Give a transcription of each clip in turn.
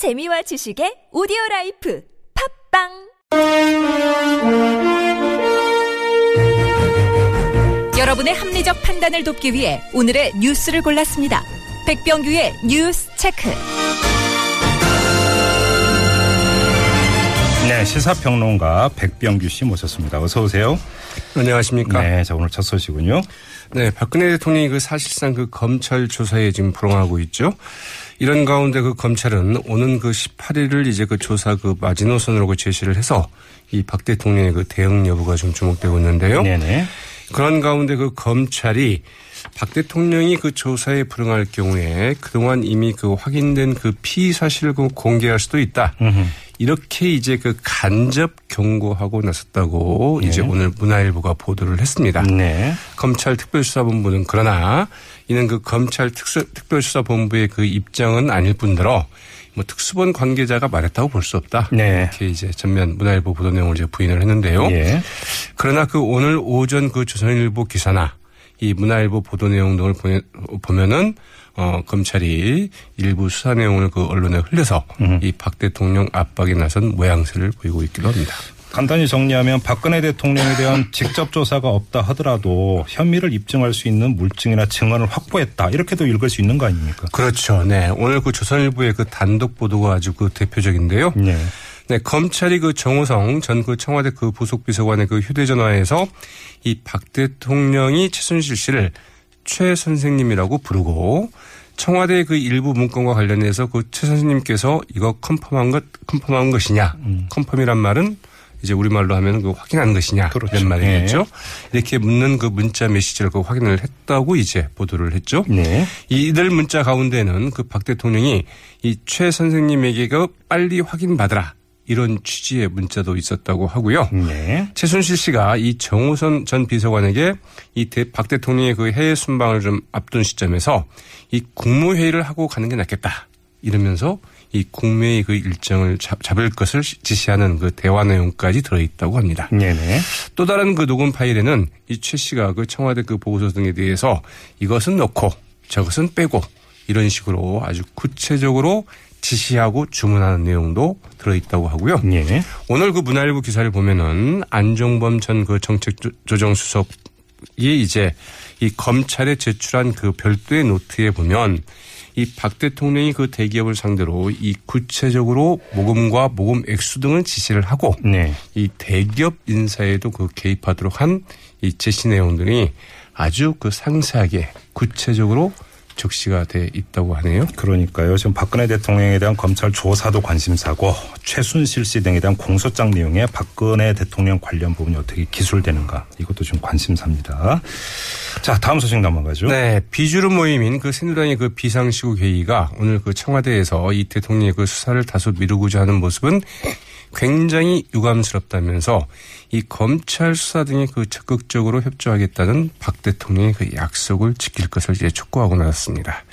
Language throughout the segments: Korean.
재미와 지식의 오디오 라이프 팟빵 여러분의 합리적 판단을 돕기 위해 오늘의 뉴스를 골랐습니다. 백병규의 뉴스 체크. 네, 시사평론가 백병규 씨 모셨습니다. 어서 오세요. 안녕하십니까. 네, 자 오늘 첫 소식은요. 네, 박근혜 대통령이 그 사실상 그 검찰 조사에 지금 불응하고 있죠. 이런 가운데 그 검찰은 오는 그 18일을 이제 그 조사 그 마지노선으로 그 제시를 해서 이 박 대통령의 그 대응 여부가 좀 주목되고 있는데요. 네네. 그런 가운데 그 검찰이 박 대통령이 그 조사에 불응할 경우에 그동안 이미 그 확인된 그 피의 사실을 그 공개할 수도 있다. 이렇게 이제 그 간접 경고하고 나섰다고 이제 오늘 문화일보가 보도를 했습니다. 네. 검찰 특별수사본부는 그러나 이는 그 검찰 특수, 특별수사본부의 그 입장은 아닐 뿐더러 뭐 특수본 관계자가 말했다고 볼 수 없다. 네. 이렇게 이제 전면 문화일보 보도 내용을 이제 부인을 했는데요. 예. 그러나 그 오늘 오전 그 조선일보 기사나 이 문화일보 보도 내용 등을 보내- 보면은 어 검찰이 일부 수사 내용을 그 언론에 흘려서 이박 대통령 압박에 나선 모양새를 보이고 있기도 합니다. 간단히 정리하면 박근혜 대통령에 대한 직접 조사가 없다 하더라도 혐의를 입증할 수 있는 물증이나 증언을 확보했다. 이렇게도 읽을 수 있는 거 아닙니까? 그렇죠. 네. 오늘 그 조선일보의 그 단독 보도가 아주 그 대표적인데요. 네. 네, 검찰이 그 정호성 전 그 청와대 그 부속비서관의 그 휴대전화에서 이 박 대통령이 최순실 씨를 최 선생님이라고 부르고 청와대 그 일부 문건과 관련해서 그 최 선생님께서 이거 confirm한 것 confirm한 것이냐? confirm이란 말은 이제 우리말로 하면 그 확인한 것이냐? 그렇죠. 이런 말이겠죠. 이렇게 묻는 그 문자 메시지를 그 확인을 했다고 이제 보도를 했죠. 네. 이들 문자 가운데는 그 박 대통령이 이 최 선생님에게 그 빨리 확인 받으라 이런 취지의 문자도 있었다고 하고요. 네. 최순실 씨가 이 정호선 전 비서관에게 이 박 대통령의 그 해외 순방을 좀 앞둔 시점에서 이 국무회의를 하고 가는 게 낫겠다 이러면서 이 국무회의 그 일정을 잡- 잡을 것을 지시하는 그 대화 내용까지 들어있다고 합니다. 네네. 또 다른 그 녹음 파일에는 이 최 씨가 그 청와대 그 보고서 등에 대해서 이것은 넣고 저것은 빼고 이런 식으로 아주 구체적으로 지시하고 주문하는 내용도 들어있다고 하고요. 예. 오늘 그 문화일보 기사를 보면은 안종범 전 그 정책조정수석이 이제 이 검찰에 제출한 그 별도의 노트에 보면 이 박 대통령이 그 대기업을 상대로 이 구체적으로 모금과 모금 액수 등을 지시를 하고 네. 이 대기업 인사에도 그 개입하도록 한 이 제시 내용들이 아주 그 상세하게 구체적으로 적시가 돼 있다고 하네요. 그러니까요. 지금 박근혜 대통령에 대한 검찰 조사도 관심사고 최순실 씨 등에 대한 공소장 내용에 박근혜 대통령 관련 부분이 어떻게 기술되는가 이것도 좀 관심사입니다. 자 다음 소식 넘어가죠. 네, 비주류 모임인 그 새누리당의 그 비상시국 회의가 오늘 그 청와대에서 이 대통령의 그 수사를 다소 미루고자 하는 모습은 굉장히 유감스럽다면서 이 검찰 수사 등에 그 적극적으로 협조하겠다는 박 대통령의 그 약속을 지킬 것을 이제 촉구하고 나섰습니다.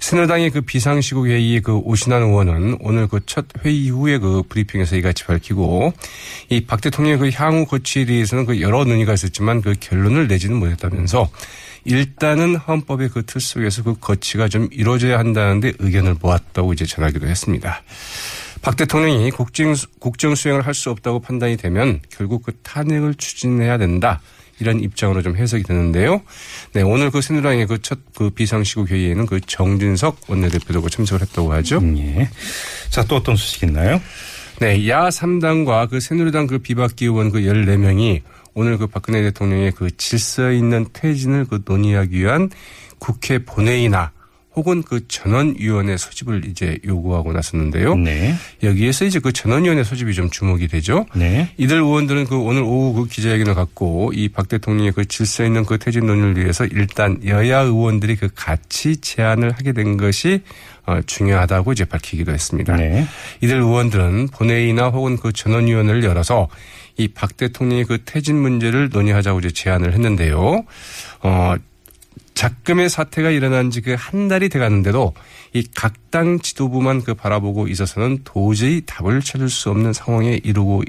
새누리당의 그 비상시국 회의의 그 오신환 의원은 오늘 그 첫 회의 후에 그 브리핑에서 이같이 밝히고 이 박 대통령의 그 향후 거취에 대해서는 그 여러 논의가 있었지만 그 결론을 내지는 못했다면서 일단은 헌법의 그 틀 속에서 그 거취가 좀 이루어져야 한다는데 의견을 모았다고 이제 전하기도 했습니다. 박 대통령이 국정, 국정 수행을 할 수 없다고 판단이 되면 결국 그 탄핵을 추진해야 된다. 이런 입장으로 좀 해석이 되는데요. 네, 오늘 그 새누리당의 그 첫 그 비상시국 회의에는 그 정진석 원내대표도 그 참석을 했다고 하죠. 음, 예. 자 또 어떤 소식 있나요? 네, 야 3당과 그 새누리당 그 비박기 의원 그 14명이 오늘 그 박근혜 대통령의 그 질서 있는 퇴진을 그 논의하기 위한 국회 본회의나 혹은 그 전원위원회 소집을 이제 요구하고 나섰는데요. 네. 여기에서 이제 그 전원위원회 소집이 좀 주목이 되죠. 네. 이들 의원들은 그 오늘 오후 그 기자회견을 갖고 이 박 대통령의 그 질서 있는 그 퇴진 논의를 위해서 일단 여야 의원들이 그 같이 제안을 하게 된 것이 어, 중요하다고 이제 밝히기도 했습니다. 네. 이들 의원들은 본회의나 혹은 그 전원위원회를 열어서 이 박 대통령의 그 퇴진 문제를 논의하자고 이제 제안을 했는데요. 어, 작금의 사태가 일어난 지 그 한 달이 돼 가는데도 이 각 당 지도부만 그 바라보고 있어서는 도저히 답을 찾을 수 없는 상황에 이르고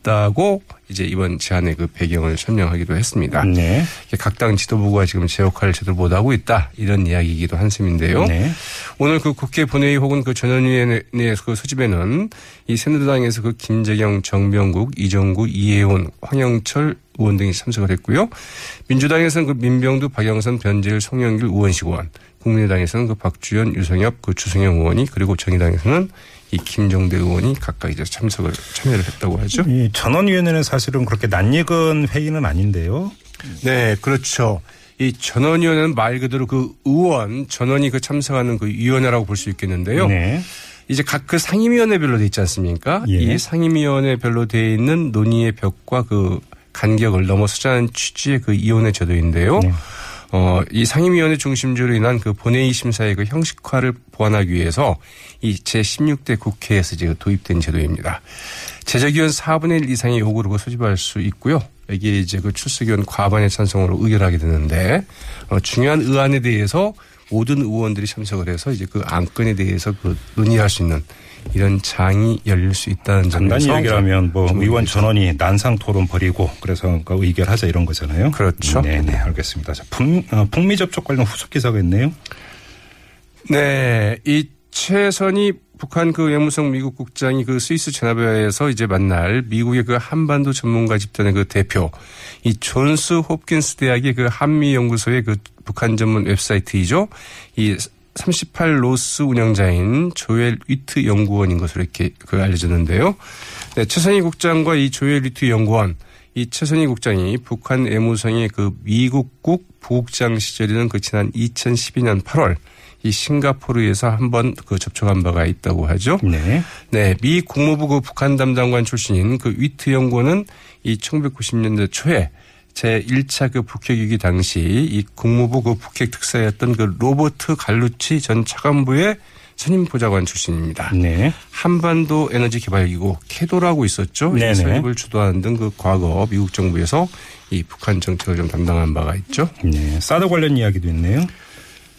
있다고 이제 이번 제안의 그 배경을 설명하기도 했습니다. 네. 각 당 지도부가 지금 제 역할을 제대로 못하고 있다 이런 이야기이기도 한 셈인데요. 네. 오늘 그 국회 본회의 혹은 그 전원위원회 그 소집에는 이 새누리당에서 그 김재경, 정병국, 이정구, 이혜원, 황영철 의원 등이 참석을 했고요. 민주당에서는 그 민병두, 박영선, 변재일, 송영길, 우원식 의원, 국민의당에서는 그 박주연, 유성엽, 그 주승영 의원이 그리고 정의당에서는 이 김종대 의원이 각각 이제 참석을 참여를 했다고 하죠. 이 전원위원회는 사실 은 그렇게 낯익은 회의는 아닌데요. 네, 그렇죠. 이 전원위원회는 말 그대로 그 의원 전원이 그 참석하는 그 위원회라고 볼 수 있겠는데요. 네. 이제 각 그 상임위원회별로 돼 있지 않습니까? 예. 이 상임위원회별로 돼 있는 논의의 벽과 그 간격을 넘어서자는 취지의 그 이혼의 제도인데요. 네. 어, 이 상임위원회 중심주로 인한 그 본회의 심사의 그 형식화를 보완하기 위해서 이 제16대 국회에서 이제 도입된 제도입니다. 제적위원 4분의 1 이상의 요구로 그 소집할 수 있고요. 여기에 이제 그 출석위원 과반의 찬성으로 의결하게 되는데 어, 중요한 의안에 대해서 모든 의원들이 참석을 해서 이제 그 안건에 대해서 그 논의할 수 있는 이런 장이 열릴 수 있다는 간단히 점에서 얘기를 하면 뭐 의원. 전원이 난상 토론 벌이고 그래서 그 의결하자 이런 거잖아요. 그렇죠. 네, 네, 알겠습니다. 자, 북, 어, 북미 접촉 관련 후속 기사가 있네요. 네, 이 최선희 북한 그 외무성 미국 국장이 그 스위스 제네바에서 이제 만날 미국의 그 한반도 전문가 집단의 그 대표 이 존스 홉킨스 대학의 그 한미 연구소의 그 북한 전문 웹사이트이죠. 이 38 노스 운영자인 조엘 위트 연구원인 것으로 이렇게 그 알려졌는데요. 네, 최선희 국장과 이 조엘 위트 연구원 이 최선희 국장이 북한 외무성의 그 미국국 부국장 시절에는 그 지난 2012년 8월 이 싱가포르에서 한번 그 접촉한 바가 있다고 하죠. 네. 네, 미 국무부 그 북한 담당관 출신인 그 위트 연구원은 이 1990년대 초에 제 1차 그 북핵 위기 당시 이 국무부 그 북핵 특사였던 그 로버트 갈루치 전 차관보의 선임 보좌관 출신입니다. 네. 한반도 에너지 개발기구 KEDO라고 있었죠. 이. 설립을 주도하는 등 그 과거 미국 정부에서 이 북한 정책을 좀 담당한 바가 있죠. 네. 사드 관련 이야기도 있네요.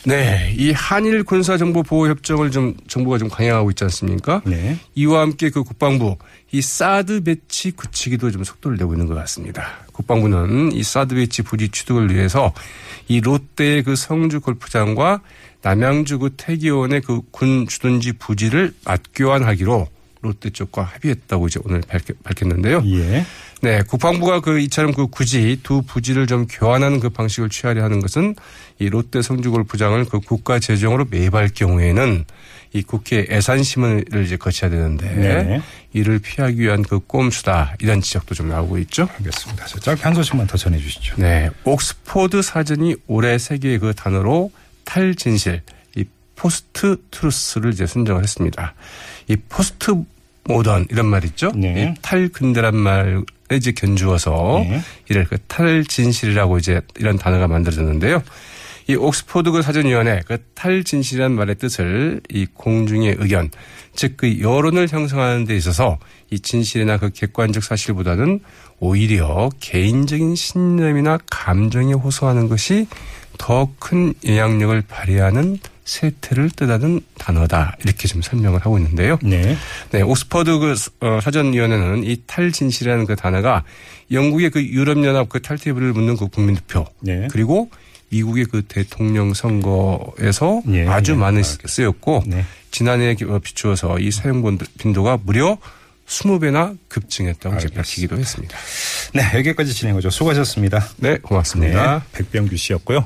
네, 이 한일 군사 정보 보호 협정을 좀 정부가 좀 강행하고 있지 않습니까? 네. 이와 함께 그 국방부 이 사드 배치 굳히기도 좀 속도를 내고 있는 것 같습니다. 국방부는 이 사드 배치 부지 취득을 위해서 이 롯데의 그 성주 골프장과 남양주 그 태기원의 그 군 주둔지 부지를 맞교환하기로 롯데 쪽과 합의했다고 이제 오늘 밝혔, 밝혔는데요. 예. 네, 국방부가 그 이처럼 그 굳이 두 부지를 좀 교환하는 그 방식을 취하려 하는 것은 이 롯데 성주 골프장을 그 국가 재정으로 매입할 경우에는 이 국회 예산 심의를 이제 거쳐야 되는데 네. 이를 피하기 위한 그 꼼수다 이런 지적도 좀 나오고 있죠. 알겠습니다. 자, 짧게 한 소식만 더 전해 주시죠. 네, 옥스포드 사전이 올해 세계의 그 단어로 탈진실, 이 post-truth를 이제 선정을 했습니다. 이 포스트 모던 이런 말 있죠. 네. 이 탈근대란 말에 이제 견주어서 네. 이를 그 탈진실이라고 이제 이런 단어가 만들어졌는데요. 이 옥스포드 그 사전위원회 그 탈진실이라는 말의 뜻을 이 공중의 의견 즉 그 여론을 형성하는 데 있어서 이 진실이나 그 객관적 사실보다는 오히려 개인적인 신념이나 감정에 호소하는 것이 더 큰 영향력을 발휘하는 세태를 뜻하는 단어다 이렇게 좀 설명을 하고 있는데요. 네. 네, 옥스퍼드 그 어, 사전위원회는 이 탈진실이라는 그 단어가 영국의 그 유럽연합 그 탈퇴부를 묻는 그 국민투표 네. 그리고 미국의 그 대통령 선거에서 예, 아주 예, 많이. 쓰였고 네. 지난해에 비추어서 이 사용 빈도가 무려 20배나 급증했다고 알겠습니다. 밝히기도 했습니다. 네, 여기까지 진행하죠. 수고하셨습니다. 네, 고맙습니다. 네, 백병규 씨였고요.